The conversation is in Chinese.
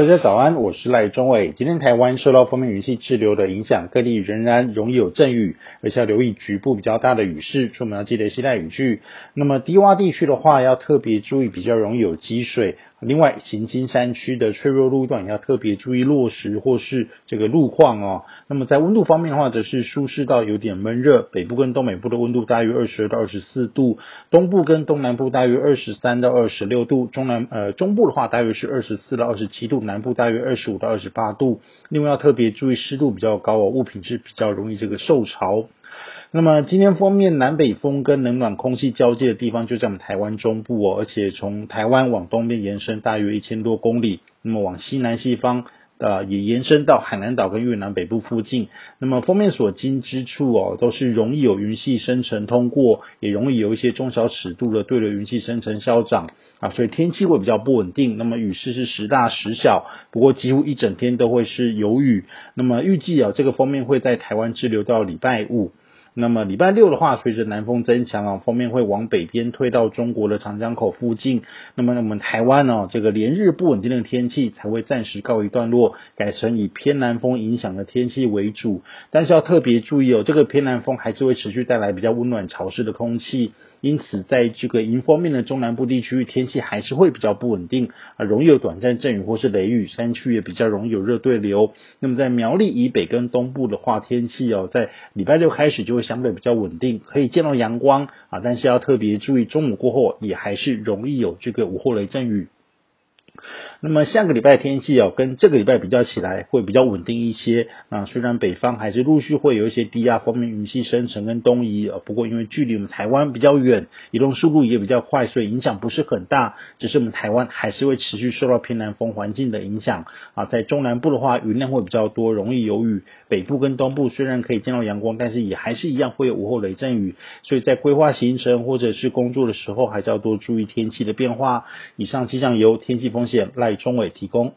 大家早安，我是赖中伟。今天台湾受到锋面云系滞留的影响，各地仍然容易有阵雨，而且要留意局部比较大的雨势，出门要记得携带雨具。那么低洼地区的话，要特别注意比较容易有积水。另外，行经山区的脆弱路段也要特别注意落石或是这个路况哦。那么在温度方面的话，则是舒适到有点闷热，北部跟东北部的温度大约二十二到二十四度，东部跟东南部大约二十三到二十六度，中南呃中部的话大约是二十四到二十七度，南部大约二十五到二十八度。另外要特别注意湿度比较高哦，物品是比较容易这个受潮。那么今天封面，南北风跟冷暖空气交界的地方就在我们台湾中部哦，而且从台湾往东边延伸大约一千多公里，那么往西南西方呃也延伸到海南岛跟越南北部附近。那么封面所经之处哦，都是容易有云系生成通过，也容易有一些中小尺度的对流云系生成消长啊，所以天气会比较不稳定。那么雨势是时大时小，不过几乎一整天都会是有雨。那么预计啊，这个封面会在台湾滞留到礼拜五。那么礼拜六的话，随着南风增强啊，锋面会往北边推到中国的长江口附近。那么我们台湾呢，这个连日不稳定的天气才会暂时告一段落，改成以偏南风影响的天气为主。但是要特别注意哦，这个偏南风还是会持续带来比较温暖潮湿的空气。因此，在这个迎风面的中南部地区，天气还是会比较不稳定啊，容易有短暂阵雨或是雷雨，山区也比较容易有热对流。那么在苗栗以北跟东部的话，天气哦，在礼拜六开始就会相对比较稳定，可以见到阳光啊，但是要特别注意，中午过后也还是容易有这个午后雷阵雨。那么下个礼拜天气哦，跟这个礼拜比较起来会比较稳定一些。啊，虽然北方还是陆续会有一些低压方面云系生成跟东移，呃，不过因为距离我们台湾比较远，移动速度也比较快，所以影响不是很大。只是我们台湾还是会持续受到偏南风环境的影响。啊，在中南部的话，云量会比较多，容易有雨。北部跟东部虽然可以见到阳光，但是也还是一样会有午后雷阵雨。所以在规划行程或者是工作的时候，还是要多注意天气的变化。以上气象由天气风见赖中伟提供。